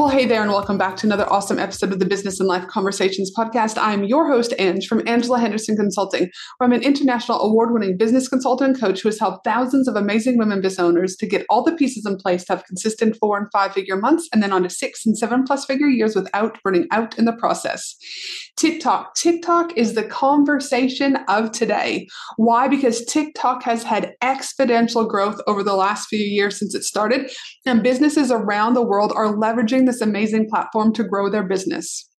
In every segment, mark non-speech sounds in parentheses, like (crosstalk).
Well, hey there, and welcome back to another awesome episode of the Business and Life Conversations podcast. I'm your host, Ange, from Angela Henderson Consulting, where I'm an international award winning business consultant and coach who has helped thousands of amazing women business owners to get all the pieces in place to have consistent four and five figure months and then on to six and seven plus figure years without burning out in the process. TikTok. TikTok is the conversation of today. Why? Because TikTok has had exponential growth over the last few years since it started, and businesses around the world are leveraging this amazing platform to grow their business.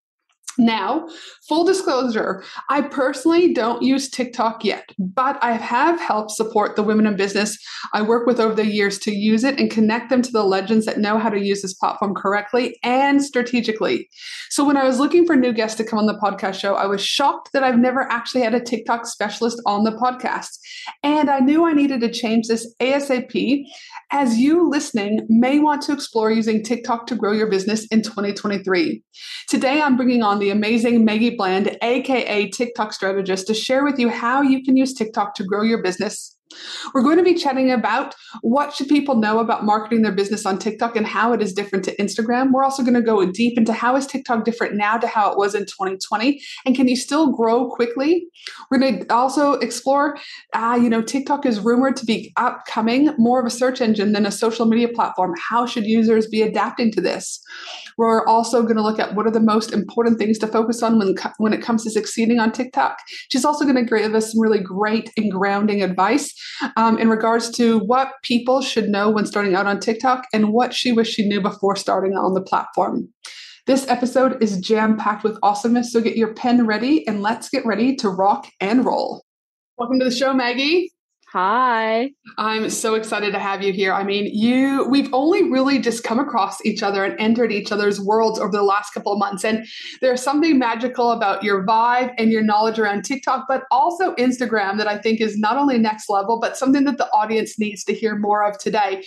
Now, full disclosure, I personally don't use TikTok yet, but I have helped support the women in business I work with over the years to use it and connect them to the legends that know how to use this platform correctly and strategically. So, when I was looking for new guests to come on the podcast show, I was shocked that I've never actually had a TikTok specialist on the podcast. And I knew I needed to change this ASAP, as you listening may want to explore using TikTok to grow your business in 2023. Today, I'm bringing on the amazing Maggie Bland, aka TikTok strategist, to share with you how you can use TikTok to grow your business we're going to be chatting about what should people know about marketing their business on TikTok and how it is different to Instagram. We're also going to go deep into how is TikTok different now to how it was in 2020 and can you still grow quickly? We're going to also explore uh, you know TikTok is rumored to be upcoming more of a search engine than a social media platform. How should users be adapting to this? We're also going to look at what are the most important things to focus on when when it comes to succeeding on TikTok. She's also going to give us some really great and grounding advice um, in regards to what people should know when starting out on TikTok and what she wished she knew before starting on the platform. This episode is jam packed with awesomeness, so get your pen ready and let's get ready to rock and roll. Welcome to the show, Maggie. Hi. I'm so excited to have you here. I mean, you we've only really just come across each other and entered each other's worlds over the last couple of months. And there's something magical about your vibe and your knowledge around TikTok, but also Instagram that I think is not only next level, but something that the audience needs to hear more of today.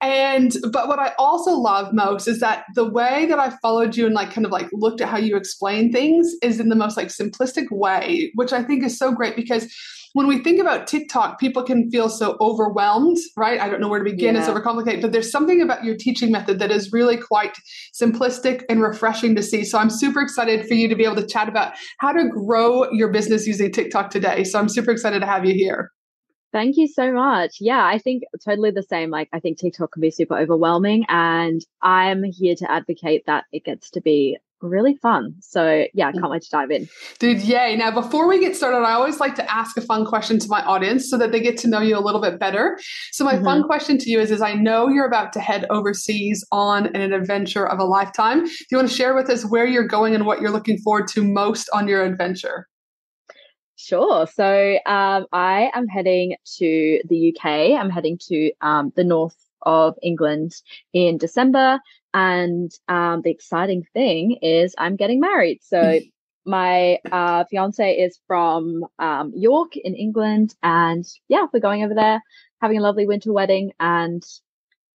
And but what I also love most is that the way that I followed you and like kind of like looked at how you explain things is in the most like simplistic way, which I think is so great because when we think about TikTok, people can feel so overwhelmed, right? I don't know where to begin. Yeah. It's overcomplicated, but there's something about your teaching method that is really quite simplistic and refreshing to see. So I'm super excited for you to be able to chat about how to grow your business using TikTok today. So I'm super excited to have you here. Thank you so much. Yeah, I think totally the same. Like, I think TikTok can be super overwhelming, and I'm here to advocate that it gets to be really fun. So yeah, I can't wait to dive in. Dude, yay. Now before we get started, I always like to ask a fun question to my audience so that they get to know you a little bit better. So my mm-hmm. fun question to you is is I know you're about to head overseas on an adventure of a lifetime. Do you want to share with us where you're going and what you're looking forward to most on your adventure? Sure. So um, I am heading to the UK. I'm heading to um, the north of England in December. And um, the exciting thing is I'm getting married. So (laughs) my uh, fiance is from um, York in England. And yeah, we're going over there, having a lovely winter wedding and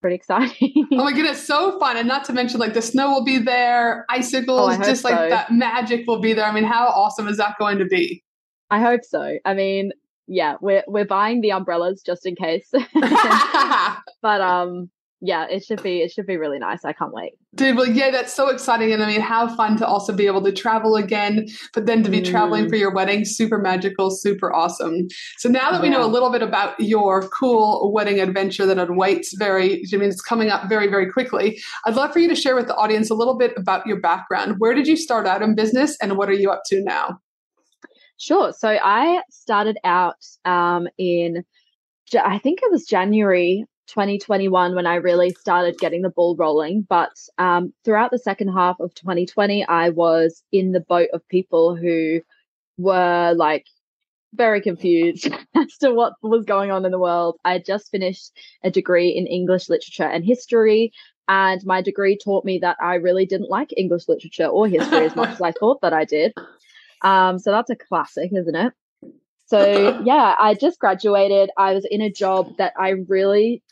pretty exciting. oh my goodness, so fun. And not to mention like the snow will be there, icicles, oh, just like so. that magic will be there. I mean, how awesome is that going to be? I hope so. I mean, yeah, we're we're buying the umbrellas just in case. (laughs) (laughs) but um yeah, it should be it should be really nice. I can't wait. Dude, well, yeah, that's so exciting, and I mean, how fun to also be able to travel again, but then to be mm. traveling for your wedding, super magical, super awesome. So now that yeah. we know a little bit about your cool wedding adventure that awaits very, I mean, it's coming up very, very quickly. I'd love for you to share with the audience a little bit about your background. Where did you start out in business, and what are you up to now? Sure. So I started out um, in, I think it was January 2021 when I really started getting the ball rolling. But um, throughout the second half of 2020, I was in the boat of people who were like very confused (laughs) as to what was going on in the world. I had just finished a degree in English literature and history And my degree taught me that I really didn't like English literature or history as much as I thought that I did. Um, so that's a classic, isn't it? So (laughs) yeah, I just graduated. I was in a job that I really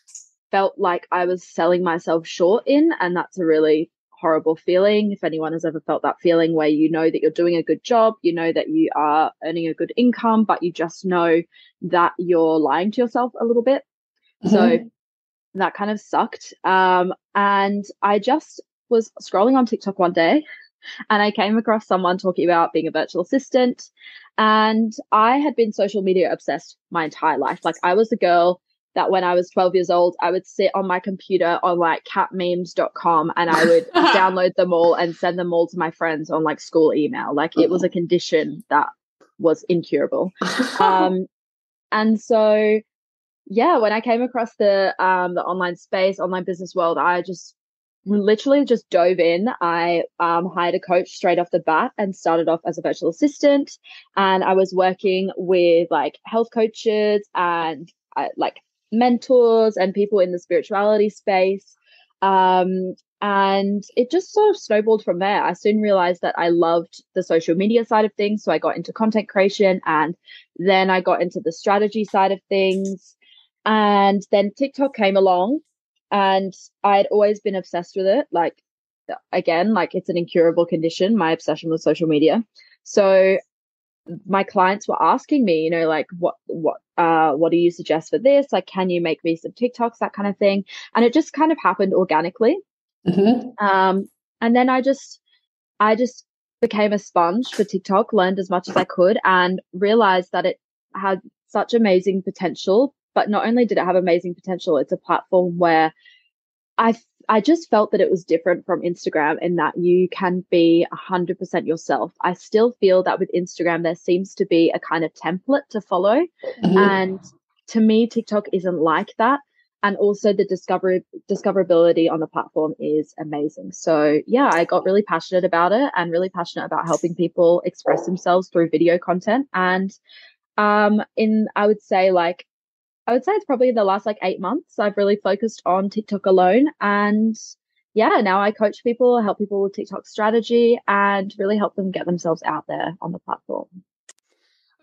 felt like I was selling myself short in, and that's a really horrible feeling. If anyone has ever felt that feeling where you know that you're doing a good job, you know that you are earning a good income, but you just know that you're lying to yourself a little bit. Mm-hmm. So that kind of sucked. Um, and I just was scrolling on TikTok one day and I came across someone talking about being a virtual assistant. And I had been social media obsessed my entire life. Like I was a girl that when I was 12 years old, I would sit on my computer on like catmemes.com and I would (laughs) download them all and send them all to my friends on like school email. Like it was a condition that was incurable. (laughs) Um, and so, yeah, when I came across the, um, the online space, online business world, I just literally just dove in. I um, hired a coach straight off the bat and started off as a virtual assistant. And I was working with like health coaches and uh, like mentors and people in the spirituality space. Um, and it just sort of snowballed from there. I soon realized that I loved the social media side of things. So I got into content creation and then I got into the strategy side of things. And then TikTok came along and I'd always been obsessed with it. Like, again, like it's an incurable condition, my obsession with social media. So my clients were asking me, you know, like what what uh what do you suggest for this? Like, can you make me some TikToks, that kind of thing? And it just kind of happened organically. Mm-hmm. Um, and then I just I just became a sponge for TikTok, learned as much as I could, and realized that it had such amazing potential. But not only did it have amazing potential, it's a platform where I I just felt that it was different from Instagram in that you can be 100% yourself. I still feel that with Instagram, there seems to be a kind of template to follow. Mm-hmm. And to me, TikTok isn't like that. And also the discovery, discoverability on the platform is amazing. So yeah, I got really passionate about it and really passionate about helping people express themselves through video content. And, um, in, I would say like I would say it's probably the last like eight months I've really focused on TikTok alone. And yeah, now I coach people, help people with TikTok strategy and really help them get themselves out there on the platform.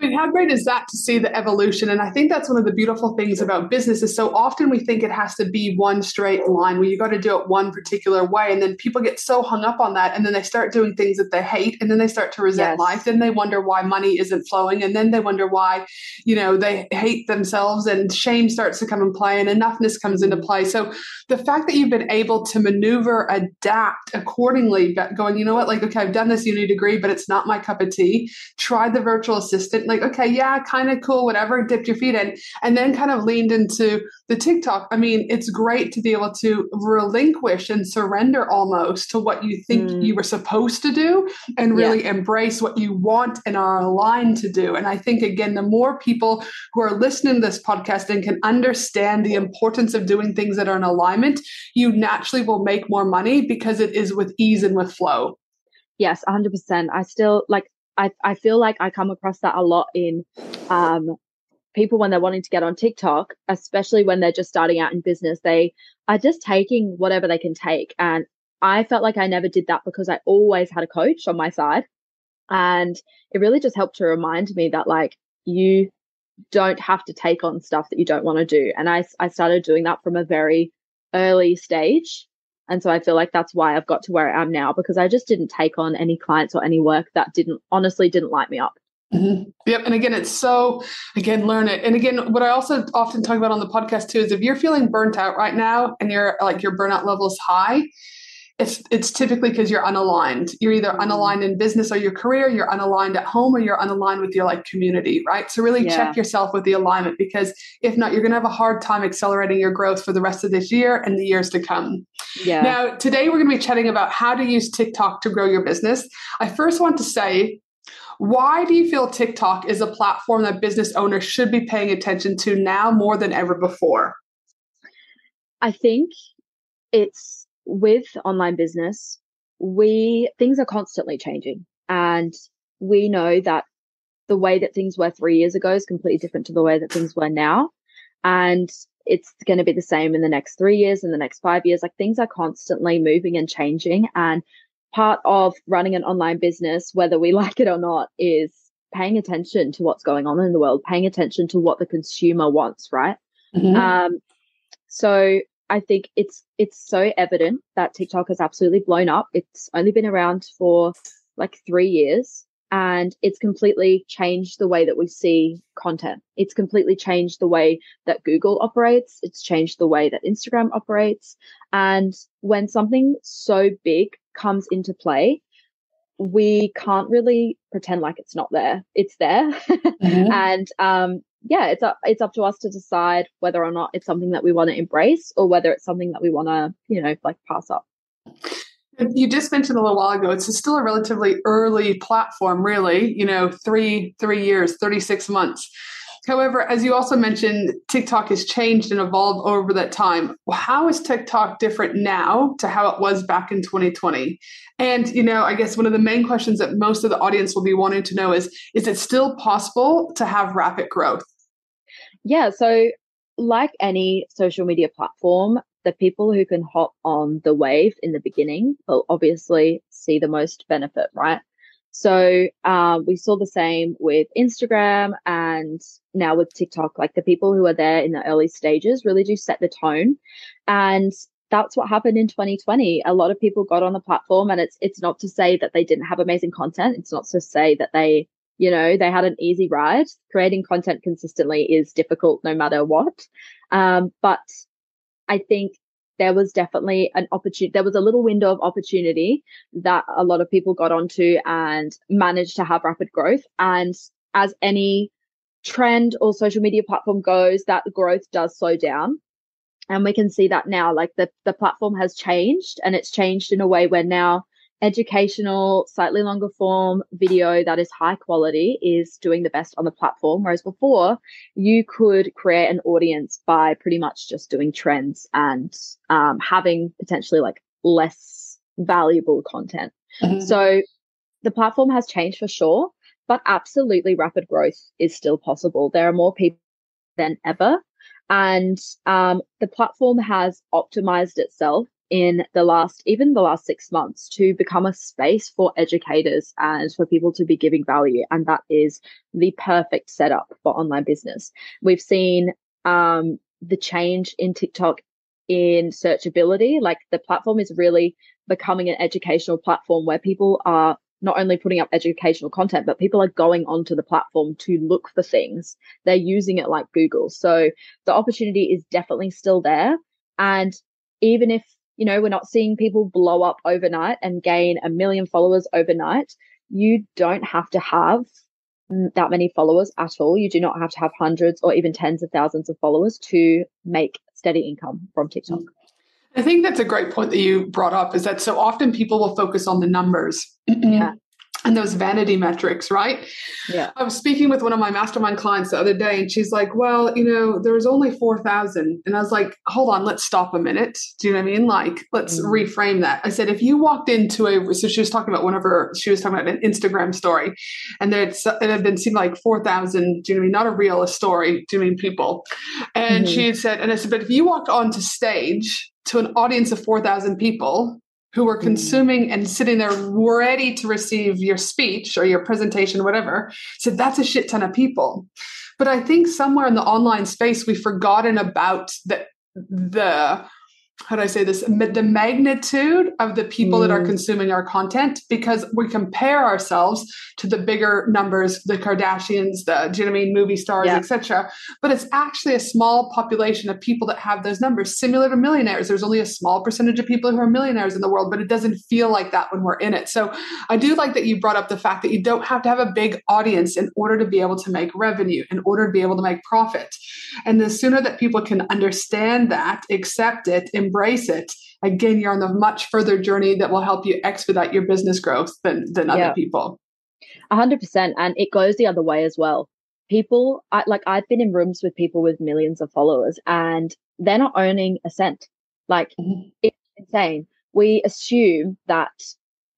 I mean, how great is that to see the evolution? And I think that's one of the beautiful things about business is so often we think it has to be one straight line where you got to do it one particular way. And then people get so hung up on that. And then they start doing things that they hate. And then they start to resent yes. life. Then they wonder why money isn't flowing. And then they wonder why, you know, they hate themselves and shame starts to come in play and enoughness comes into mm-hmm. play. So the fact that you've been able to maneuver, adapt accordingly, going, you know what, like, okay, I've done this uni degree, but it's not my cup of tea. Try the virtual assistant like, okay, yeah, kind of cool, whatever, dipped your feet in, and then kind of leaned into the TikTok. I mean, it's great to be able to relinquish and surrender almost to what you think mm. you were supposed to do and really yeah. embrace what you want and are aligned to do. And I think, again, the more people who are listening to this podcast and can understand the importance of doing things that are in alignment, you naturally will make more money because it is with ease and with flow. Yes, 100%. I still like I, I feel like I come across that a lot in um, people when they're wanting to get on TikTok, especially when they're just starting out in business. They are just taking whatever they can take. And I felt like I never did that because I always had a coach on my side. And it really just helped to remind me that like you don't have to take on stuff that you don't want to do. And I, I started doing that from a very early stage. And so I feel like that's why I've got to where I am now because I just didn't take on any clients or any work that didn't honestly didn't light me up. Mm-hmm. Yep. And again, it's so, again, learn it. And again, what I also often talk about on the podcast too is if you're feeling burnt out right now and you're like your burnout level is high, it's it's typically because you're unaligned. You're either unaligned in business or your career, you're unaligned at home, or you're unaligned with your like community, right? So really yeah. check yourself with the alignment because if not, you're gonna have a hard time accelerating your growth for the rest of this year and the years to come. Yeah. Now, today we're gonna be chatting about how to use TikTok to grow your business. I first want to say why do you feel TikTok is a platform that business owners should be paying attention to now more than ever before? I think it's with online business, we things are constantly changing and we know that the way that things were three years ago is completely different to the way that things were now. And it's going to be the same in the next three years, in the next five years. Like things are constantly moving and changing. And part of running an online business, whether we (laughs) like it or not, is paying attention to what's going on in the world, paying attention to what the consumer wants, right? Mm-hmm. Um, so I think it's it's so evident that TikTok has absolutely blown up. It's only been around for like three years and it's completely changed the way that we see content. It's completely changed the way that Google operates. It's changed the way that Instagram operates. And when something so big comes into play, we can't really pretend like it's not there. It's there. (laughs) Mm-hmm. and um, yeah, it's up it's up to us to decide whether or not it's something that we want to embrace or whether it's something that we want to, you know, like pass up. You just mentioned a little while ago, it's still a relatively early platform, really, you know, three, three years, 36 months. However, as you also mentioned, TikTok has changed and evolved over that time. How is TikTok different now to how it was back in 2020? And, you know, I guess one of the main questions that most of the audience will be wanting to know is is it still possible to have rapid growth? Yeah. So, like any social media platform, the people who can hop on the wave in the beginning will obviously see the most benefit, right? So um, we saw the same with Instagram and now with TikTok. Like the people who are there in the early stages really do set the tone, and that's what happened in 2020. A lot of people got on the platform, and it's it's not to say that they didn't have amazing content. It's not to say that they you know they had an easy ride. Creating content consistently is difficult, no matter what. Um, but I think there was definitely an opportunity. There was a little window of opportunity that a lot of people got onto and managed to have rapid growth. And as any trend or social media platform goes, that growth does slow down. And we can see that now, like the, the platform has changed and it's changed in a way where now educational, slightly longer form video that is high quality is doing the best on the platform. Whereas before, you could create an audience by pretty much just doing trends and um, having potentially like less valuable content. Mm-hmm. So the platform has changed for sure, but absolutely rapid growth is still possible. There are more people than ever. And um, the platform has optimized itself in the last, even the last six months to become a space for educators and for people to be giving value. And that is the perfect setup for online business. We've seen, um, the change in TikTok in searchability. Like the platform is really becoming an educational platform where people are not only putting up educational content, but people are going onto the platform to look for things. They're using it like Google. So the opportunity is definitely still there. And even if you know, we're not seeing people blow up overnight and gain a million followers overnight. You don't have to have that many followers at all. You do not have to have hundreds or even tens of thousands of followers to make steady income from TikTok. I think that's a great point that you brought up is that so often people will focus on the numbers. yeah and those vanity metrics, right? Yeah. I was speaking with one of my mastermind clients the other day, and she's like, Well, you know, there was only 4,000. And I was like, Hold on, let's stop a minute. Do you know what I mean? Like, let's mm. reframe that. I said, If you walked into a, so she was talking about one of her, she was talking about an Instagram story, and there it had been seen like 4,000, do you know what I mean? Not a real, a story, do you mean people? And mm-hmm. she said, And I said, But if you walked onto stage to an audience of 4,000 people, who were mm. consuming and sitting there ready to receive your speech or your presentation, whatever, said that's a shit ton of people. But I think somewhere in the online space, we've forgotten about the the how do I say this? The magnitude of the people mm. that are mm. consuming our content because we compare ourselves to the bigger numbers, the Kardashians, the do you know I mean, movie stars, yeah. etc. But it's actually a small population of people that have those numbers, similar to millionaires. There's only a small percentage of people who are millionaires in the world, but it doesn't feel like that when we're in it. So I do like that you brought up the fact that you don't have to have a big audience in order to be able to make revenue, in order to be able to make profit. And the sooner that people can understand that, accept it, embrace it, again, you're on a much further journey that will help you expedite your business growth than, than yeah. other people. A hundred percent. And it goes the other way as well. People, I, like I've been in rooms with people with millions of followers and they're not owning a cent. Like mm-hmm. it's insane. We assume that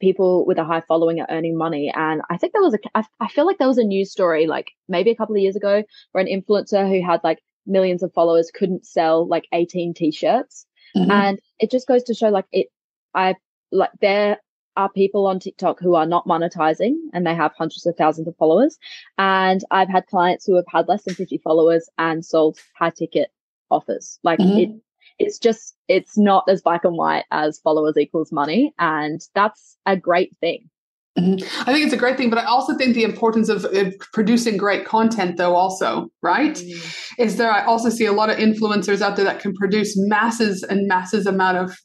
people with a high following are earning money. And I think there was a, I, I feel like there was a news story like maybe a couple of years ago where an influencer who had like millions of followers couldn't sell like 18 t-shirts. Mm-hmm. And it just goes to show like it, I like there are people on TikTok who are not monetizing and they have hundreds of thousands of followers. And I've had clients who have had less than 50 followers and sold high ticket offers. Like mm-hmm. it, it's just, it's not as black and white as followers equals money. And that's a great thing. Mm-hmm. I think it's a great thing, but I also think the importance of, of producing great content, though, also, right? Mm. Is there, I also see a lot of influencers out there that can produce masses and masses amount of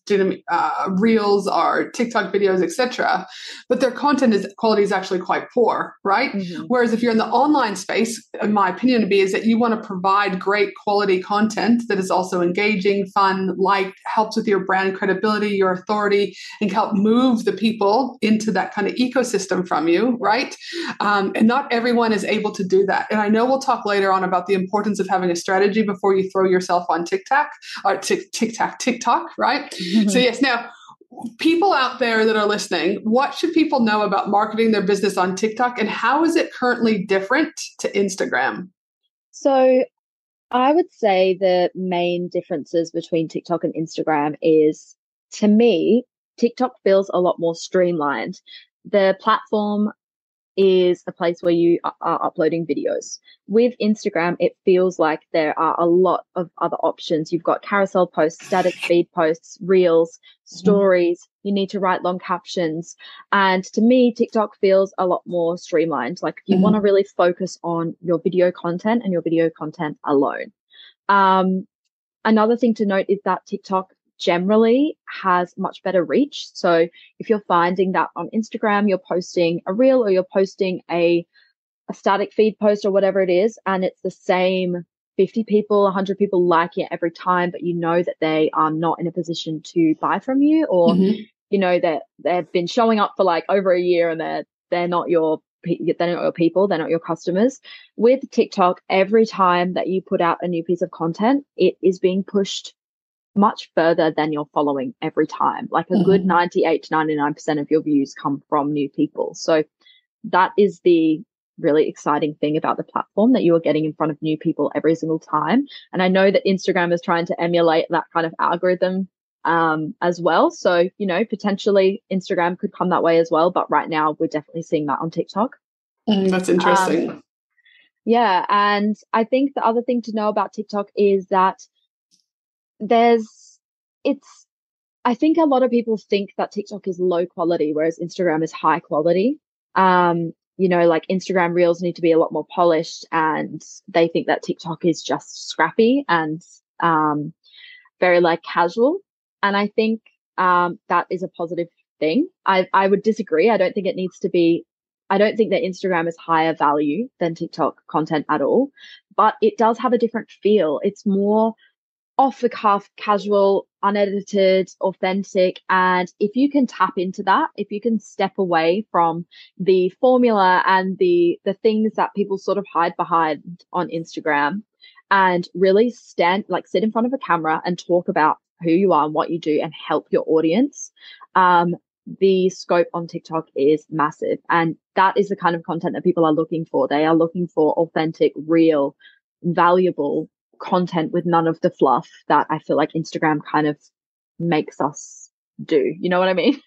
uh, reels or TikTok videos, etc. But their content is quality is actually quite poor, right? Mm-hmm. Whereas if you're in the online space, in my opinion, to be is that you want to provide great quality content that is also engaging, fun, liked, helps with your brand credibility, your authority, and help move the people into that kind of ecosystem ecosystem from you, right? Um, and not everyone is able to do that. And I know we'll talk later on about the importance of having a strategy before you throw yourself on TikTok or TikTok, TikTok, right? Mm-hmm. So yes, now people out there that are listening, what should people know about marketing their business on TikTok and how is it currently different to Instagram? So I would say the main differences between TikTok and Instagram is to me, TikTok feels a lot more streamlined the platform is a place where you are uploading videos. With Instagram, it feels like there are a lot of other options. You've got carousel posts, static feed posts, reels, mm-hmm. stories. You need to write long captions. And to me, TikTok feels a lot more streamlined. Like you mm-hmm. want to really focus on your video content and your video content alone. Um, another thing to note is that TikTok generally has much better reach. So if you're finding that on Instagram, you're posting a reel or you're posting a, a static feed post or whatever it is, and it's the same 50 people, 100 people like it every time, but you know that they are not in a position to buy from you or, mm-hmm. you know, that they've been showing up for like over a year and they're, they're not your they're not your people, they're not your customers. With TikTok, every time that you put out a new piece of content, it is being pushed much further than you're following every time. Like a mm-hmm. good 98 to 99% of your views come from new people. So that is the really exciting thing about the platform that you are getting in front of new people every single time. And I know that Instagram is trying to emulate that kind of algorithm um, as well. So, you know, potentially Instagram could come that way as well. But right now, we're definitely seeing that on TikTok. Mm, that's interesting. Um, yeah. And I think the other thing to know about TikTok is that there's it's I think a lot of people think that TikTok is low quality, whereas Instagram is high quality. Um, you know, like Instagram reels need to be a lot more polished and they think that TikTok is just scrappy and, um, very like casual. And I think, um, that is a positive thing. I, I would disagree. I don't think it needs to be, I don't think that Instagram is higher value than TikTok content at all, but it does have a different feel. It's more, off the cuff, casual, unedited, authentic. And if you can tap into that, if you can step away from the formula and the, the things that people sort of hide behind on Instagram and really stand, like sit in front of a camera and talk about who you are and what you do and help your audience. Um, the scope on TikTok is massive. And that is the kind of content that people are looking for. They are looking for authentic, real, valuable content with none of the fluff that I feel like Instagram kind of makes us do. You know what I mean?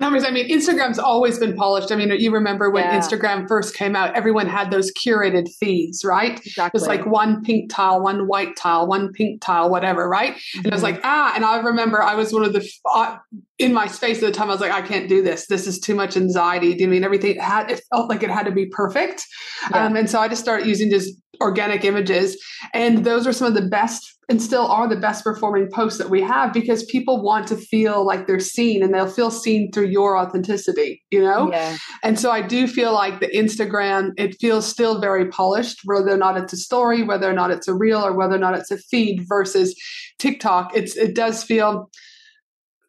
Numbers. I mean, Instagram's always been polished. I mean, you remember when yeah. Instagram first came out, everyone had those curated feeds, right? Exactly. It was like one pink tile, one white tile, one pink tile, whatever, right? Mm-hmm. And I was like, ah, and I remember I was one of the, uh, in my space at the time, I was like, I can't do this. This is too much anxiety. Do you mean everything had, it felt like it had to be perfect. Yeah. Um, and so I just started using just organic images. And those are some of the best and still are the best performing posts that we have because people want to feel like they're seen and they'll feel seen through your authenticity, you know? Yeah. And so I do feel like the Instagram, it feels still very polished, whether or not it's a story, whether or not it's a reel, or whether or not it's a feed versus TikTok. It's it does feel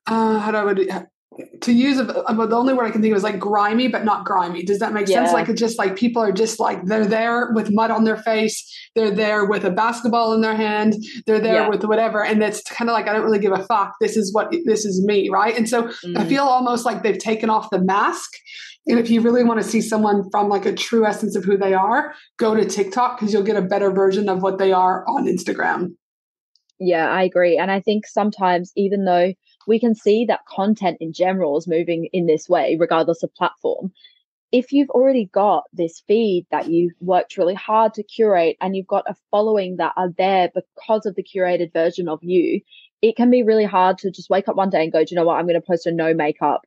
uh, how do I to use a, a, the only word I can think of is like grimy, but not grimy. Does that make yeah. sense? Like it's just like people are just like they're there with mud on their face, they're there with a basketball in their hand, they're there yeah. with whatever, and it's kind of like I don't really give a fuck. This is what this is me, right? And so mm. I feel almost like they've taken off the mask And if you really want to see someone from like a true essence of who they are, go to TikTok because you'll get a better version of what they are on Instagram. Yeah, I agree. And I think sometimes, even though we can see that content in general is moving in this way, regardless of platform, if you've already got this feed that you've worked really hard to curate and you've got a following that are there because of the curated version of you, it can be really hard to just wake up one day and go, do you know what? I'm going to post a no makeup,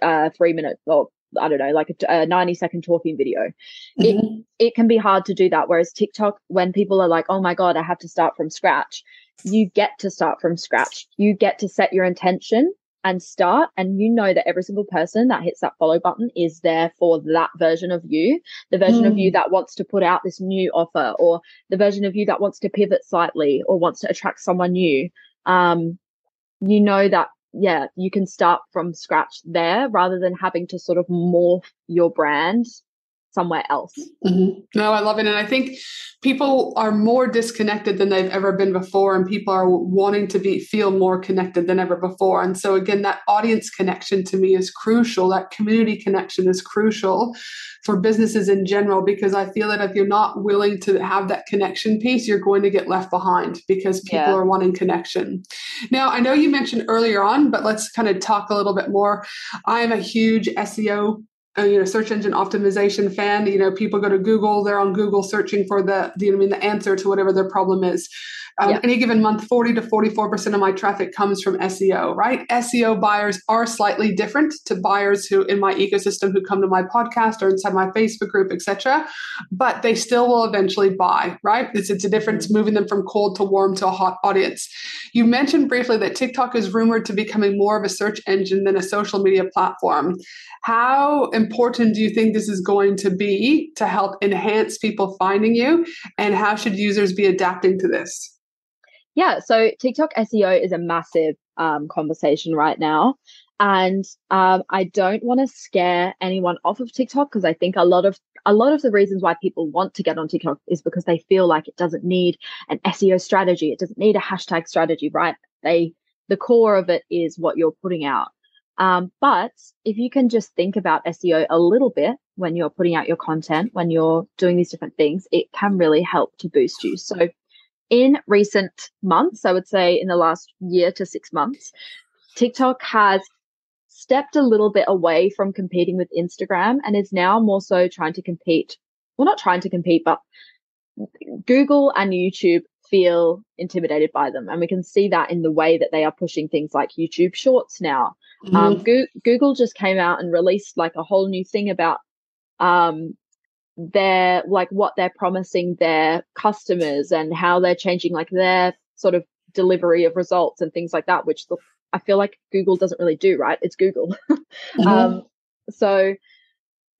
uh, three minute or I don't know, like a, a 90 second talking video. Mm-hmm. It, it can be hard to do that. Whereas TikTok, when people are like, oh my God, I have to start from scratch, you get to start from scratch. You get to set your intention and start and you know that every single person that hits that follow button is there for that version of you the version mm. of you mm. that wants to put out this new offer or the version of you that wants to pivot slightly or wants to attract someone new um you know that yeah, you can start from scratch there rather than having to sort of morph your brand somewhere else. Mm-hmm. No, I love it. And I think people are more disconnected than they've ever been before, and people are wanting to be feel more connected than ever before. And so again, that audience connection to me is crucial. That community connection is crucial for businesses in general, because I feel that if you're not willing to have that connection piece, you're going to get left behind because people yeah. are wanting connection. Now, I know you mentioned earlier on, but let's kind of talk a little bit more. I am a huge SEO you know search engine optimization fan you know people go to google they're on google searching for the, the I mean the answer to whatever their problem is um, yeah. any given month 40 to 44% of my traffic comes from seo right seo buyers are slightly different to buyers who in my ecosystem who come to my podcast or inside my facebook group etc but they still will eventually buy right it's, it's a difference moving them from cold to warm to a hot audience you mentioned briefly that tiktok is rumored to becoming more of a search engine than a social media platform how important do you think this is going to be to help enhance people finding you? And how should users be adapting to this? Yeah, so TikTok SEO is a massive um, conversation right now. And um, I don't want to scare anyone off of TikTok because I think a lot of a lot of the reasons why people want to get on TikTok is because they feel like it doesn't need an SEO strategy, it doesn't need a hashtag strategy, right? They the core of it is what you're putting out. Um, but if you can just think about SEO a little bit when you're putting out your content, when you're doing these different things, it can really help to boost you. So in recent months, I would say in the last year to six months, TikTok has stepped a little bit away from competing with Instagram and is now more so trying to compete. Well, not trying to compete, but Google and YouTube feel intimidated by them. And we can see that in the way that they are pushing things like YouTube Shorts now. Mm-hmm. Um, Go- Google just came out and released like a whole new thing about um, their like what they're promising their customers and how they're changing like their sort of delivery of results and things like that, which the, I feel like Google doesn't really do, right? It's Google. (laughs) mm-hmm. um, so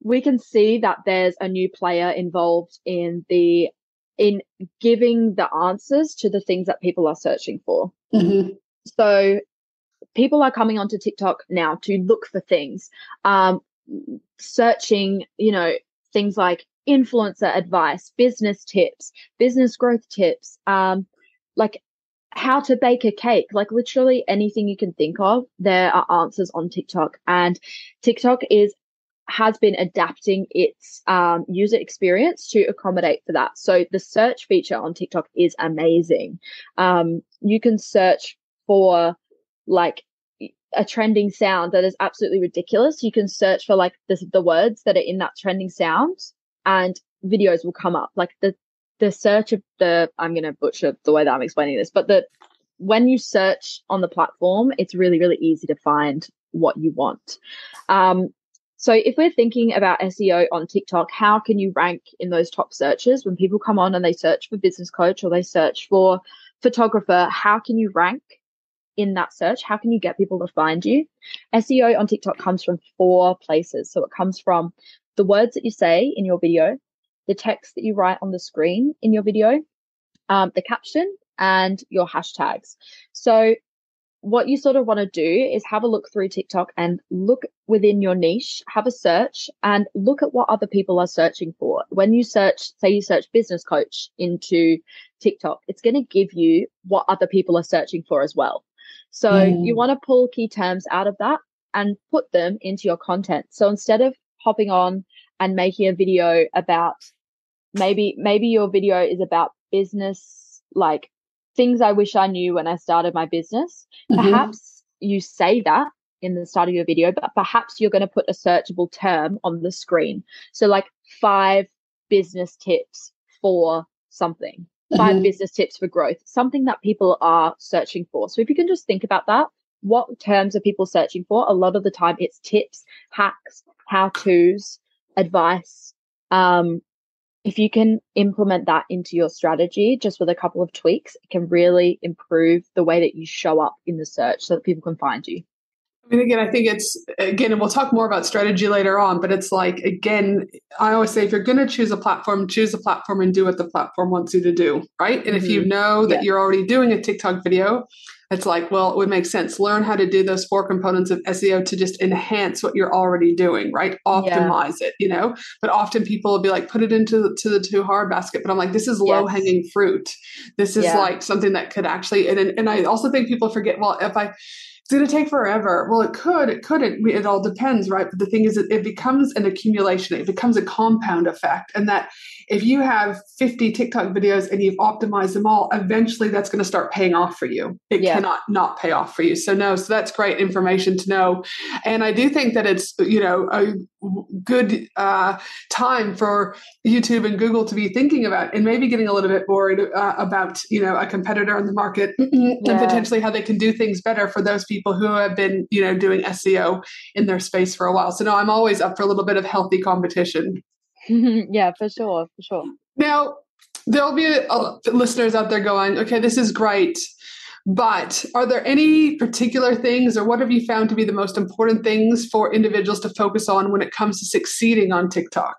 we can see that there's a new player involved in the in giving the answers to the things that people are searching for. Mm-hmm. So people are coming onto TikTok now to look for things, um, searching, you know, things like influencer advice, business tips, business growth tips, um, like how to bake a cake, like literally anything you can think of, there are answers on TikTok. And TikTok is has been adapting its um, user experience to accommodate for that. So the search feature on TikTok is amazing. Um, you can search for like a trending sound that is absolutely ridiculous. You can search for like the, the words that are in that trending sound and videos will come up. Like the, the search of the, I'm going to butcher the way that I'm explaining this, but the, when you search on the platform, it's really, really easy to find what you want. Um, so if we're thinking about SEO on TikTok, how can you rank in those top searches when people come on and they search for business coach or they search for photographer? How can you rank in that search? How can you get people to find you? SEO on TikTok comes from four places. So it comes from the words that you say in your video, the text that you write on the screen in your video, um, the caption, and your hashtags. So what you sort of want to do is have a look through TikTok and look within your niche, have a search and look at what other people are searching for. When you search, say you search business coach into TikTok, it's going to give you what other people are searching for as well. So mm. you want to pull key terms out of that and put them into your content. So instead of hopping on and making a video about maybe maybe your video is about business like things I wish I knew when I started my business. Mm-hmm. Perhaps you say that in the start of your video, but perhaps you're going to put a searchable term on the screen. So like five business tips for something, 5 mm-hmm. business tips for growth, something that people are searching for. So if you can just think about that, what terms are people searching for? A lot of the time it's tips, hacks, how to's, advice. Um, if you can implement that into your strategy just with a couple of tweaks, it can really improve the way that you show up in the search so that people can find you. Mean, again, I think it's again, and we'll talk more about strategy later on. But it's like again, I always say, if you're going to choose a platform, choose a platform and do what the platform wants you to do, right? And mm-hmm. if you mm-hmm. know that yeah. you're already doing a TikTok video, it's like, well, it would make sense. Learn how to do those four components of SEO to just enhance what you're already doing, right? Optimize yeah. it, you know. But often people will be like, put it into the, to the too hard basket. But I'm like, this is low hanging fruit. This is yeah. like something that could actually, and and I also think people forget. Well, if I it's going to take forever. Well, it could, it couldn't. It all depends, right? But the thing is, it becomes an accumulation. It becomes a compound effect, and that if you have 50 TikTok videos and you've optimized them all, eventually that's going to start paying off for you. It yeah. cannot not pay off for you. So no, so that's great information to know. And I do think that it's you know a good uh, time for YouTube and Google to be thinking about and maybe getting a little bit worried uh, about you know a competitor in the market yeah. and potentially how they can do things better for those people who have been you know doing SEO in their space for a while. So no, I'm always up for a little bit of healthy competition. (laughs) yeah, for sure, for sure. Now, there'll be uh, listeners out there going, okay, this is great. But are there any particular things, or what have you found to be the most important things for individuals to focus on when it comes to succeeding on TikTok?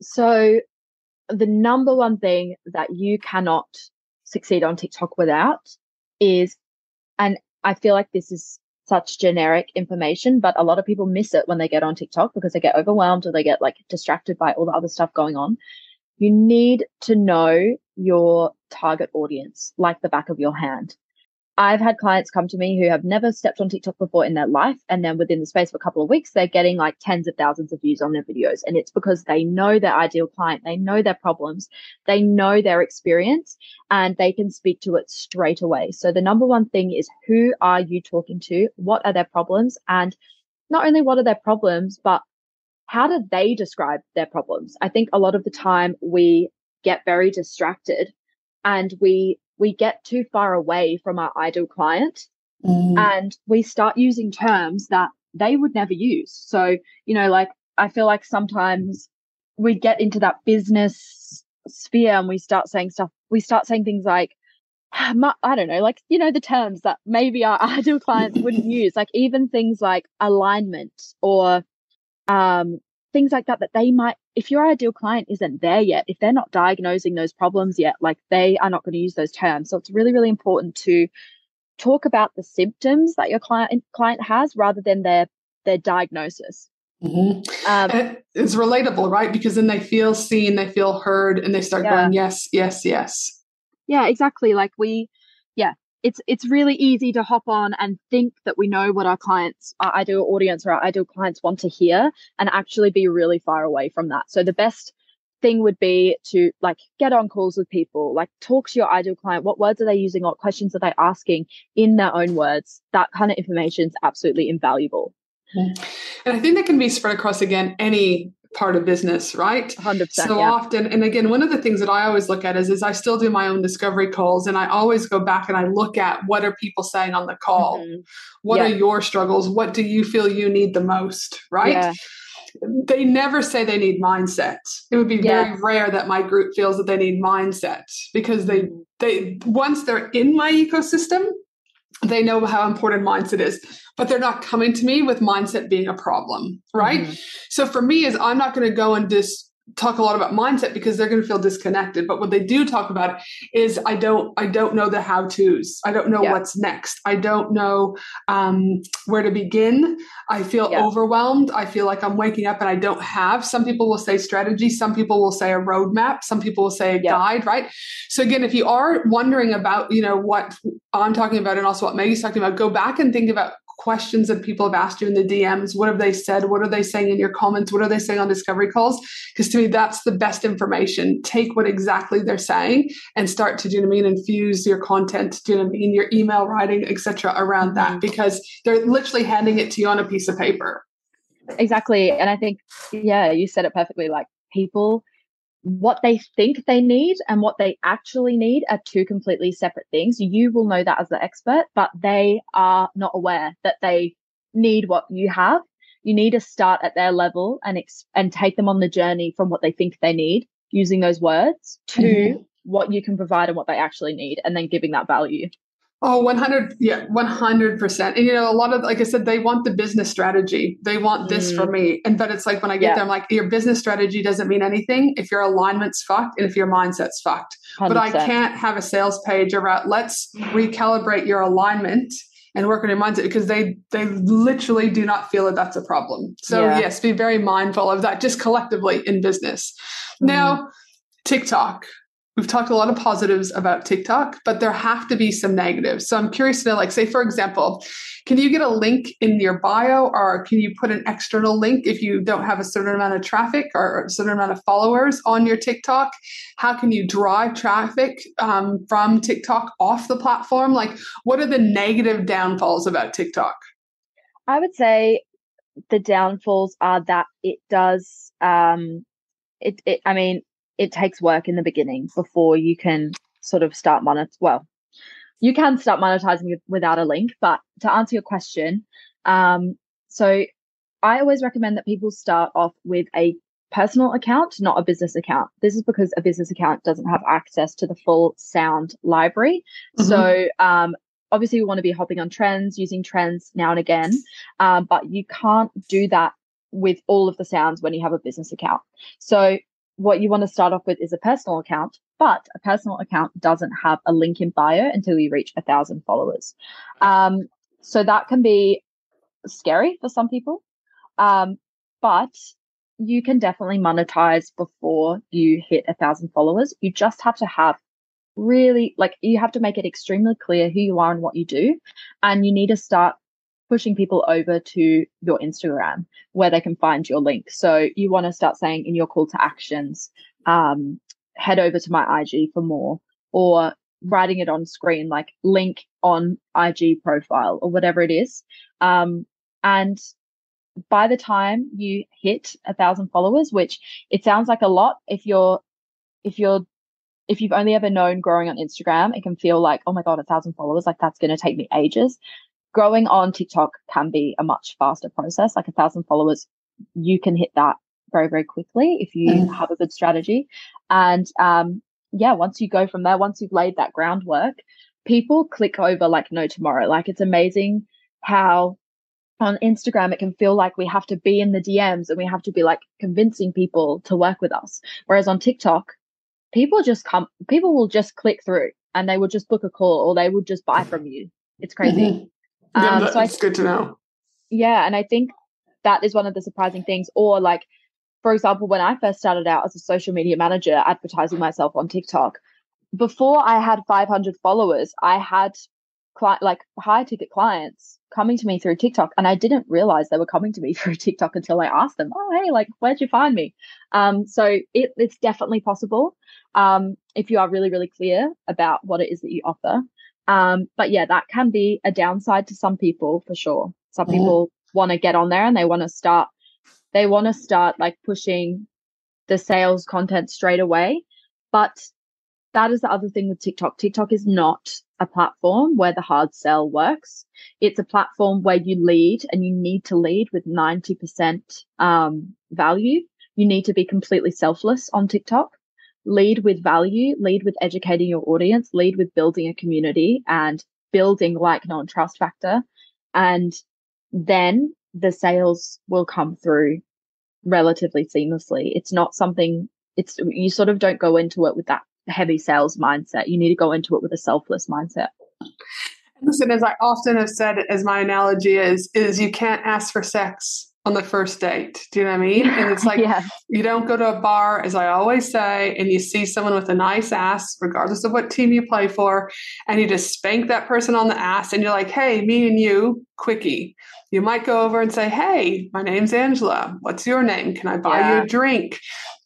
So, the number one thing that you cannot succeed on TikTok without is, and I feel like this is such generic information, but a lot of people miss it when they get on TikTok because they get overwhelmed or they get like distracted by all the other stuff going on. You need to know your target audience like the back of your hand. I've had clients come to me who have never stepped on TikTok before in their life. And then within the space of a couple of weeks, they're getting like tens of thousands of views on their videos. And it's because they know their ideal client. They know their problems. They know their experience and they can speak to it straight away. So the number one thing is who are you talking to? What are their problems? And not only what are their problems, but how do they describe their problems? I think a lot of the time we get very distracted and we we get too far away from our ideal client mm. and we start using terms that they would never use. So, you know, like I feel like sometimes we get into that business sphere and we start saying stuff, we start saying things like, (sighs) I don't know, like, you know, the terms that maybe our (laughs) ideal clients wouldn't use, like even things like alignment or um, things like that, that they might if your ideal client isn't there yet, if they're not diagnosing those problems yet, like they are not going to use those terms. So it's really, really important to talk about the symptoms that your client client has rather than their their diagnosis. Mm-hmm. Um, it's relatable, right? Because then they feel seen, they feel heard, and they start yeah. going, yes, yes, yes. Yeah, exactly. Like we, yeah, it's it's really easy to hop on and think that we know what our clients, our ideal audience or our ideal clients want to hear and actually be really far away from that. So the best thing would be to like get on calls with people, like talk to your ideal client. What words are they using? What questions are they asking in their own words? That kind of information is absolutely invaluable. And I think that can be spread across again any part of business, right? 100%. So yeah. often, and again, one of the things that I always look at is, is I still do my own discovery calls and I always go back and I look at what are people saying on the call? Mm-hmm. What yeah. are your struggles? What do you feel you need the most, right? Yeah. They never say they need mindset. It would be very rare that my group feels that they need mindset because they mm-hmm. they once they're in my ecosystem, they know how important mindset is but they're not coming to me with mindset being a problem right mm-hmm. so for me is i'm not going to go and just talk a lot about mindset because they're going to feel disconnected but what they do talk about is i don't i don't know the how to's i don't know yeah. what's next i don't know um, where to begin i feel yeah. overwhelmed i feel like i'm waking up and i don't have some people will say strategy some people will say a roadmap some people will say a yeah. guide right so again if you are wondering about you know what i'm talking about and also what maggie's talking about go back and think about questions that people have asked you in the DMs. What have they said? What are they saying in your comments? What are they saying on discovery calls? Because to me, that's the best information. Take what exactly they're saying and start to do you know what I mean, infuse your content, do you know what I mean, your email writing, etc. around that mm-hmm. because they're literally handing it to you on a piece of paper. Exactly. And I think, yeah, you said it perfectly. Like people what they think they need and what they actually need are two completely separate things. You will know that as the expert, but they are not aware that they need what you have. You need to start at their level and ex- and take them on the journey from what they think they need using those words to mm-hmm. what you can provide and what they actually need and then giving that value. Oh, 100. Yeah, 100%. And, you know, a lot of, like I said, they want the business strategy. They want this mm. for me. And, but it's like when I get yeah. there, I'm like, your business strategy doesn't mean anything if your alignment's fucked and if your mindset's fucked. 100%. But I can't have a sales page about let's recalibrate your alignment and work on your mindset because they they literally do not feel that that's a problem. So yeah. yes, be very mindful of that just collectively in business. Mm. Now, TikTok we've talked a lot of positives about TikTok, but there have to be some negatives. So I'm curious to know, like, say, for example, can you get a link in your bio or can you put an external link if you don't have a certain amount of traffic or a certain amount of followers on your TikTok? How can you drive traffic um, from TikTok off the platform? Like, what are the negative downfalls about TikTok? I would say the downfalls are that it does, um, it, it I mean, it takes work in the beginning before you can sort of start monet. Well, you can start monetizing without a link, but to answer your question, um, so I always recommend that people start off with a personal account, not a business account. This is because a business account doesn't have access to the full sound library. Mm-hmm. So, um, obviously we want to be hopping on trends, using trends now and again. Um, but you can't do that with all of the sounds when you have a business account. So what you want to start off with is a personal account, but a personal account doesn't have a link in bio until you reach a thousand followers. Um, so that can be scary for some people. Um, but you can definitely monetize before you hit a thousand followers. You just have to have really like you have to make it extremely clear who you are and what you do. And you need to start pushing people over to your Instagram where they can find your link. So you want to start saying in your call to actions, um, head over to my IG for more or writing it on screen, like link on IG profile or whatever it is. Um, and by the time you hit a thousand followers, which it sounds like a lot, if you're, if you're if you've only ever known growing on Instagram, it can feel like, oh my God, a thousand followers, like that's going to take me ages growing on TikTok can be a much faster process. Like a thousand followers, you can hit that very, very quickly if you mm. have a good strategy. And, um, yeah, once you go from there, once you've laid that groundwork, people click over like no tomorrow. Like it's amazing how on Instagram, it can feel like we have to be in the DMs and we have to be like convincing people to work with us. Whereas on TikTok, people just come, people will just click through and they will just book a call or they will just buy from you. It's crazy. Mm-hmm. Yeah, um, that's so good to know. Yeah, and I think that is one of the surprising things. Or like, for example, when I first started out as a social media manager advertising myself on TikTok, before I had 500 followers, I had cli- like high ticket clients coming to me through TikTok, and I didn't realize they were coming to me (laughs) through TikTok until I asked them, "Oh, hey, like, where'd you find me?" Um, so it, it's definitely possible um, if you are really, really clear about what it is that you offer. Um, but yeah, that can be a downside to some people for sure. Some mm-hmm. people want to get on there and they want to start, they want to start like pushing the sales content straight away. But that is the other thing with TikTok. TikTok is not a platform where the hard sell works. It's a platform where you lead and you need to lead with 90% um, value. You need to be completely selfless on TikTok lead with value, lead with educating your audience, lead with building a community and building like non trust factor. And then the sales will come through relatively seamlessly. It's not something, it's, you sort of don't go into it with that heavy sales mindset. You need to go into it with a selfless mindset. Listen, as I often have said, as my analogy is, is you can't ask for sex on the first date. Do you know what I mean? And it's (laughs) like you don't go to a bar, as I always say, and you see someone with a nice ass, regardless of what team you play for, and you just spank that person on the ass, and you're like, "Hey, me and you, quickie." You might go over and say, "Hey, my name's Angela. What's your name? Can I buy yeah. you a drink?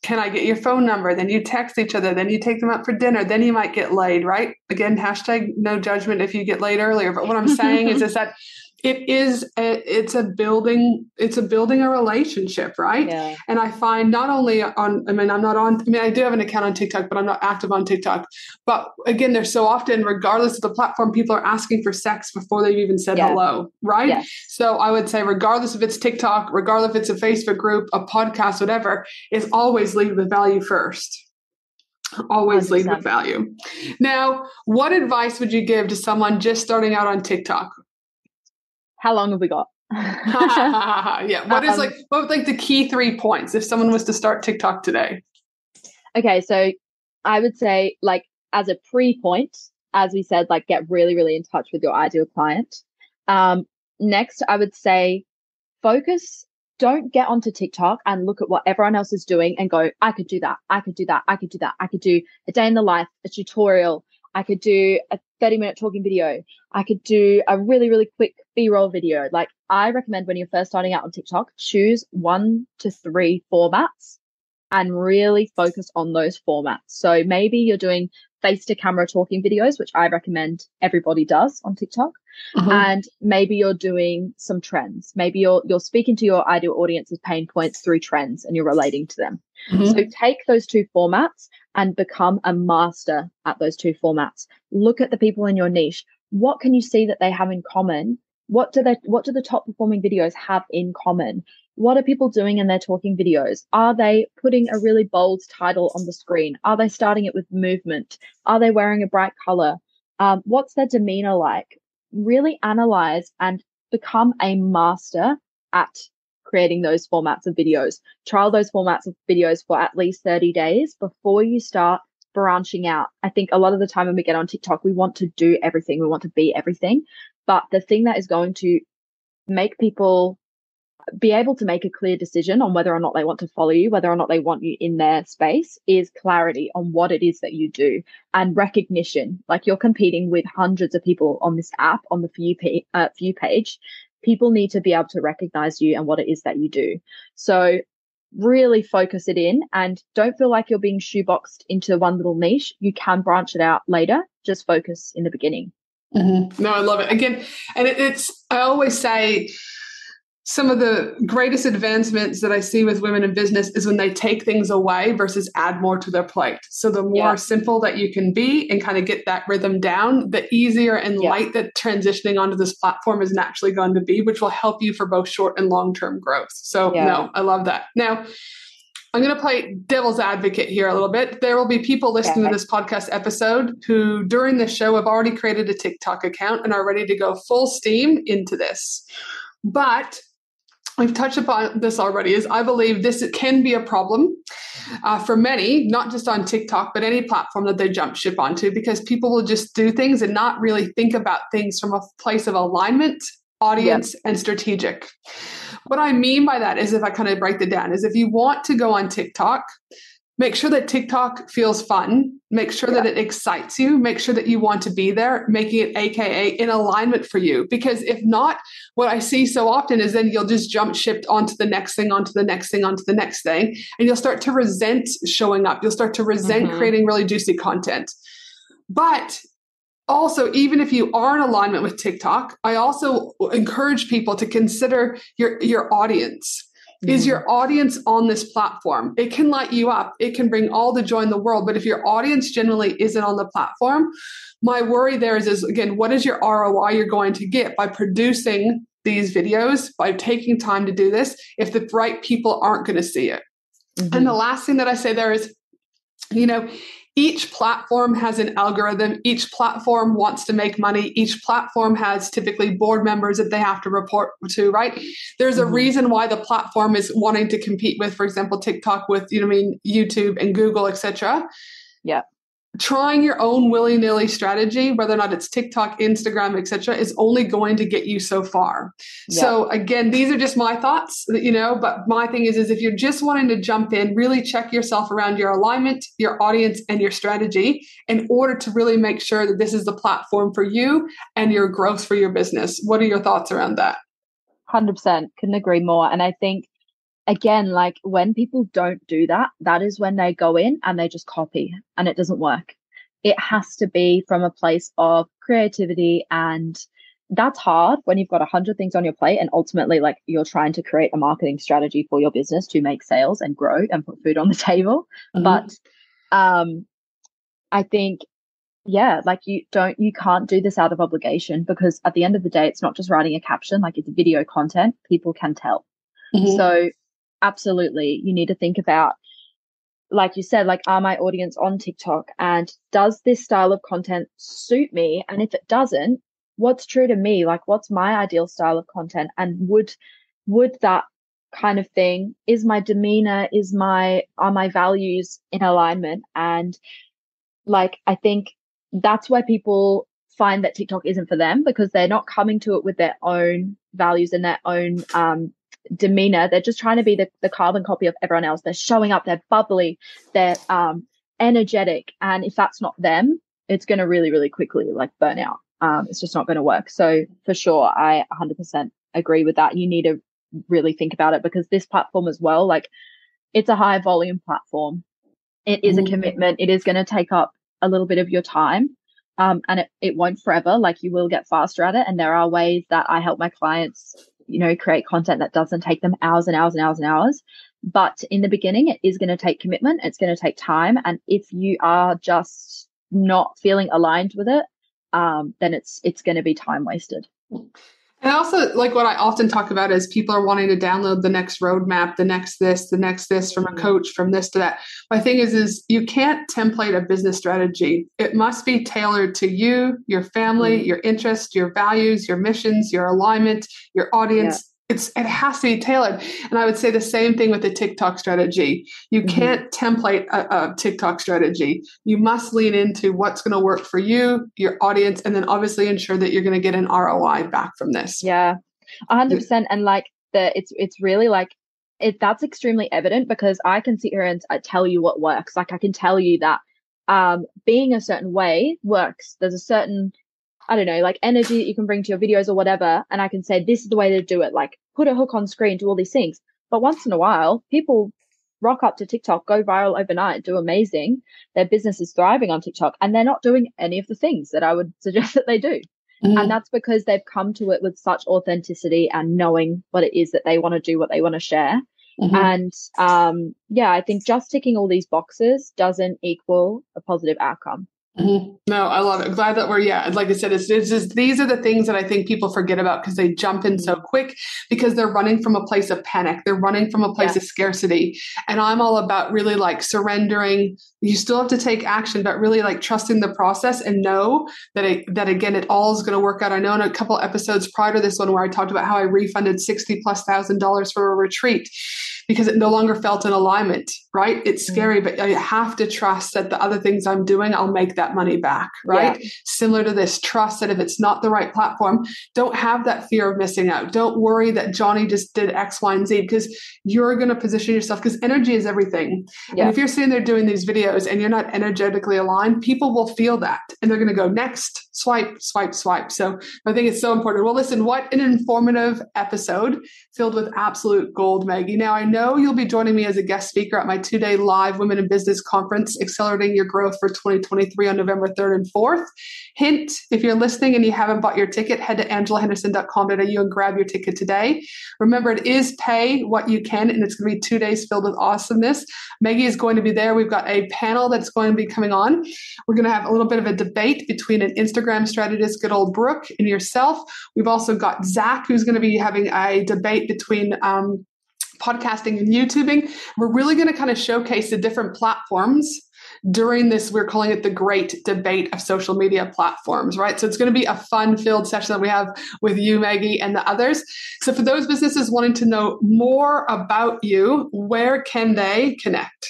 Can I get your phone number?" Then you text each other. Then you take them out for dinner. Then you might get laid, right? Again, hashtag no judgment if you get laid earlier. But what I'm saying is, is that (laughs) it is a, it's a building it's a building a relationship right yeah. and i find not only on i mean i'm not on i mean i do have an account on tiktok but i'm not active on tiktok but again there's so often regardless of the platform people are asking for sex before they've even said yeah. hello right yeah. so i would say regardless if it's tiktok regardless if it's a facebook group a podcast whatever is always lead with value first always 100%. lead with value now what advice would you give to someone just starting out on tiktok how long have we got? (laughs) yeah. What is um, like what like the key three points if someone was to start TikTok today? Okay, so I would say like as a pre point, as we said, like get really, really in touch with your ideal client. Um, next, I would say focus. Don't get onto TikTok and look at what everyone else is doing and go, I could do that. I could do that. I could do that. I could do a day in the life, a tutorial. I could do a 30 minute talking video. I could do a really, really quick B roll video. Like I recommend when you're first starting out on TikTok, choose one to three formats and really focus on those formats. So maybe you're doing face to camera talking videos, which I recommend everybody does on TikTok. Mm-hmm. And maybe you're doing some trends. Maybe you're you're speaking to your ideal audience's pain points through trends and you're relating to them. Mm-hmm. So take those two formats and become a master at those two formats. Look at the people in your niche. What can you see that they have in common? What do they what do the top performing videos have in common? What are people doing in their talking videos? Are they putting a really bold title on the screen? Are they starting it with movement? Are they wearing a bright color? Um, what's their demeanor like? Really analyze and become a master at creating those formats of videos. Trial those formats of videos for at least 30 days before you start branching out. I think a lot of the time when we get on TikTok, we want to do everything. We want to be everything. But the thing that is going to make people be able to make a clear decision on whether or not they want to follow you, whether or not they want you in their space is clarity on what it is that you do and recognition. Like you're competing with hundreds of people on this app on the view, pa- uh, view page. People need to be able to recognize you and what it is that you do. So really focus it in and don't feel like you're being shoeboxed into one little niche. You can branch it out later. Just focus in the beginning. Mm-hmm. No, I love it. Again, and it, it's, I always say, some of the greatest advancements that I see with women in business is when they take things away versus add more to their plate. So the more yeah. simple that you can be and kind of get that rhythm down, the easier and yeah. light that transitioning onto this platform is naturally going to be, which will help you for both short and long term growth. So yeah. no, I love that. Now, I'm going to play devil's advocate here a little bit. There will be people listening to this podcast episode who, during the show, have already created a TikTok account and are ready to go full steam into this. But we've touched upon this already is i believe this can be a problem uh, for many not just on tiktok but any platform that they jump ship onto because people will just do things and not really think about things from a place of alignment audience yep. and strategic what i mean by that is if i kind of break it down is if you want to go on tiktok make sure that TikTok feels fun. Make sure yeah. that it excites you. Make sure that you want to be there, making it AKA in alignment for you. Because if not, what I see so often is then you'll just jump shipped onto the next thing, onto the next thing, onto the next thing. And you'll start to resent showing up. You'll start to resent mm-hmm. creating really juicy content. But also, even if you are in alignment with TikTok, I also encourage people to consider your, your audience mm-hmm. is your audience on this platform. It can light you up, it can bring all the joy in the world. But if your audience generally isn't on the platform, my worry there is, is again, what is your ROI you're going to get by producing these videos, by taking time to do this, if the right people aren't going to see it? Mm-hmm. And the last thing that I say there is, you know, each platform has an algorithm. Each platform wants to make money. Each platform has typically board members that they have to report to, right? There's mm-hmm. a reason why the platform is wanting to compete with, for example, TikTok with, you know, I mean, YouTube and Google, etc. Yeah. Trying your own willy-nilly strategy whether or not it's tiktok instagram etc is only going to get you so far. Yeah. so again these are just my thoughts you know but my thing is is if you're just wanting to jump in really check yourself around your alignment your audience and your strategy in order to really make sure that this is the platform for you and your growth for your business. What are your thoughts around that? 100% couldn't agree more. And i think again, like when people don't do that, that is when they go in and they just copy and it doesn't work. It has to be from a place of creativity and that's hard when you've got a hundred things on your plate and ultimately like you're trying to create a marketing strategy for your business to make sales and grow and put food on the (laughs) table. Mm-hmm. But um I think yeah, like you don't you can't do this out of obligation because at the end of the day it's not just writing a caption, like it's video content, people can tell. Mm-hmm. So absolutely. You need to think about like you said like are my audience on tiktok? And does this style of content suit me? And if it doesn't what's true to me? Like what's my ideal style of content? And would would that kind of thing is my demeanor is my are my values in alignment? And like i think that's where people find that tiktok isn't for them because they're not coming to it with their own values and their own um, demeanor. They're just trying to be the, the carbon copy of everyone else. They're showing up, they're bubbly, they're um, energetic. And if that's not them, it's going to really, really quickly like burn out. Um, it's just not going to work. So for sure, I 100% agree with that. You need to really think about it because this platform as well, like it's a high volume platform. It is a mm-hmm. commitment. It is going to take up a little bit of your time. Um, and it, it won't forever. Like you will get faster at it. And there are ways that I help my clients you know, create content that doesn't take them hours and hours and hours and hours. But in the beginning, it is going to take commitment. It's going to take time. And if you are just not feeling aligned with it, um, then it's, it's going to be time wasted. And also, like what I often talk about is people are wanting to download the next roadmap, the next this, the next this from a mm-hmm. coach, from this to that. My thing is, is you can't template a business strategy. It must be tailored to you, your family, mm-hmm. your interests, your values, your missions, your alignment, your audience. It's it has to be tailored. And i would say the same thing with the tiktok strategy. You mm-hmm. can't template a, a, tiktok strategy. You must lean into what's going to work for you your audience and then obviously ensure that you're going to get an roi back from this. Yeah. 100% and like the it's it's really like it that's extremely evident because i can sit here and I tell you what works. Like i can tell you that um being a certain way works. There's a certain I don't know, like energy that you can bring to your videos or whatever. And I can say, this is the way to do it. Like put a hook on screen, do all these things. But once in a while, people rock up to TikTok, go viral overnight, do amazing. Their business is thriving on TikTok and they're not doing any of the things that I would (laughs) suggest that they do. Mm-hmm. And that's because they've come to it with such authenticity and knowing what it is that they want to do, what they want to share. Mm-hmm. And um, yeah, I think just ticking all these boxes doesn't equal a positive outcome. Mm-hmm. No, I love it. I'm glad that we're, yeah, like I said, it's, it's just these are the things that I think people forget about because they jump in so quick because they're running from a place of panic. They're running from a place yeah. of scarcity. And I'm all about really like surrendering. You still have to take action, but really like trusting the process and know that it, that again, it all is going to work out. I know in a couple episodes prior to this one where I talked about how I refunded 60 plus thousand dollars for a retreat because it no longer felt in alignment, right? It's mm-hmm. scary, but I have to trust that the other things I'm doing, I'll make that money back, right? Yeah. Similar to this, trust that if it's not the right platform, don't have that fear of missing out. Don't worry that Johnny just did X, Y, and Z because you're going to position yourself because energy is everything. Yeah. And if you're sitting there doing these videos and you're not energetically aligned, people will feel that and they're going to go next, swipe, swipe, swipe. So I think it's so important. Well, listen, what an informative episode filled with absolute gold, Maggie. Now I know know you'll be joining me as a guest speaker at my two day live Women in Business conference, Accelerating Your Growth for 2023 on November 3rd and 4th. Hint if you're listening and you haven't bought your ticket, head to angelahenderson.com.au and grab your ticket today. Remember, it is pay what you can, and it's going to be two days filled with awesomeness. Maggie is going to be there. We've got a panel that's going to be coming on. We're going to have a little bit of a debate between an Instagram strategist, good old Brooke, and yourself. We've also got Zach, who's going to be having a debate between um, podcasting and YouTubing. We're really going to kind of showcase the different platforms during this we're calling it the great debate of social media platforms right so it's going to be a fun filled session that we have with you maggie and the others so for those businesses wanting to know more about you where can they connect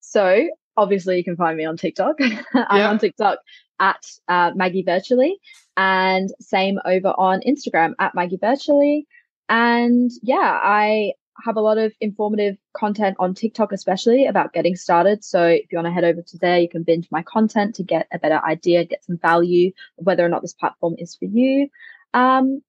so obviously you can find me on TikTok. (laughs) I'm yeah. on TikTok at uh, Maggie Virtually and same over on Instagram at Maggie Virtually. And yeah, I have a lot of informative content on TikTok, especially about getting started. So if you want to head over to there, you can binge my content to get a better idea, get some value of whether or not this platform is for you. Um,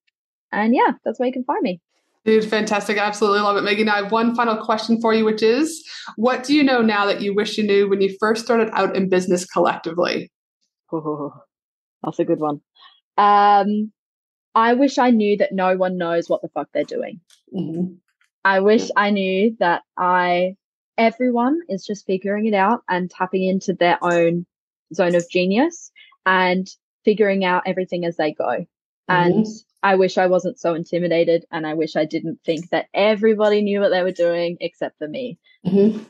and yeah, that's where you can find me. Dude, fantastic. I Absolutely love it, Megan. I have one final question for you, which is what do you know now that you wish you knew when you first started out in business collectively? Oh, that's a good one. Um, I wish I knew that no one knows what the fuck they're doing. Mm-hmm. I wish I knew that I, everyone is just figuring it out and tapping into their own zone of genius and figuring out everything as they go. Mm-hmm. And I wish I wasn't so intimidated and I wish I didn't think that everybody knew what they were doing except for me. Mm-hmm.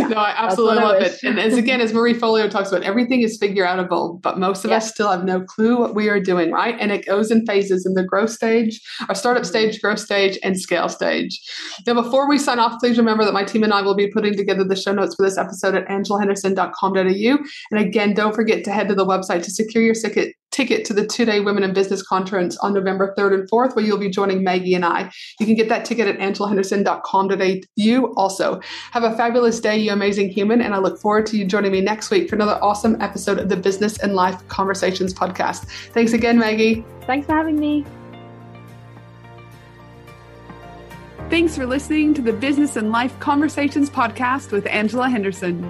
Yeah, (laughs) no, I absolutely love I it. And as again, as Marie Forleo talks about, everything is figure outable, but most of yeah. us still have no clue what we are doing, right? And it goes in phases in the growth stage, our startup mm-hmm. stage, growth stage, and scale stage. Now, before we sign off, please remember that my team and I will be putting together the show notes for this episode at angelahenderson.com.au. And again, don't forget to head to the website to secure your ticket ticket to the two day Women in Business conference on November 3rd and 4th, where you'll be joining Maggie and I. You can get that ticket at angelahenderson.com.au also. Have a fabulous day, you amazing human, and I look forward to you joining me next week for another awesome episode of the Business and Life Conversations podcast. Thanks again, Maggie. Thanks for having me. Thanks for listening to the Business and Life Conversations podcast with Angela Henderson.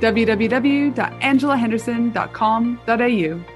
www.angelahenderson.com.au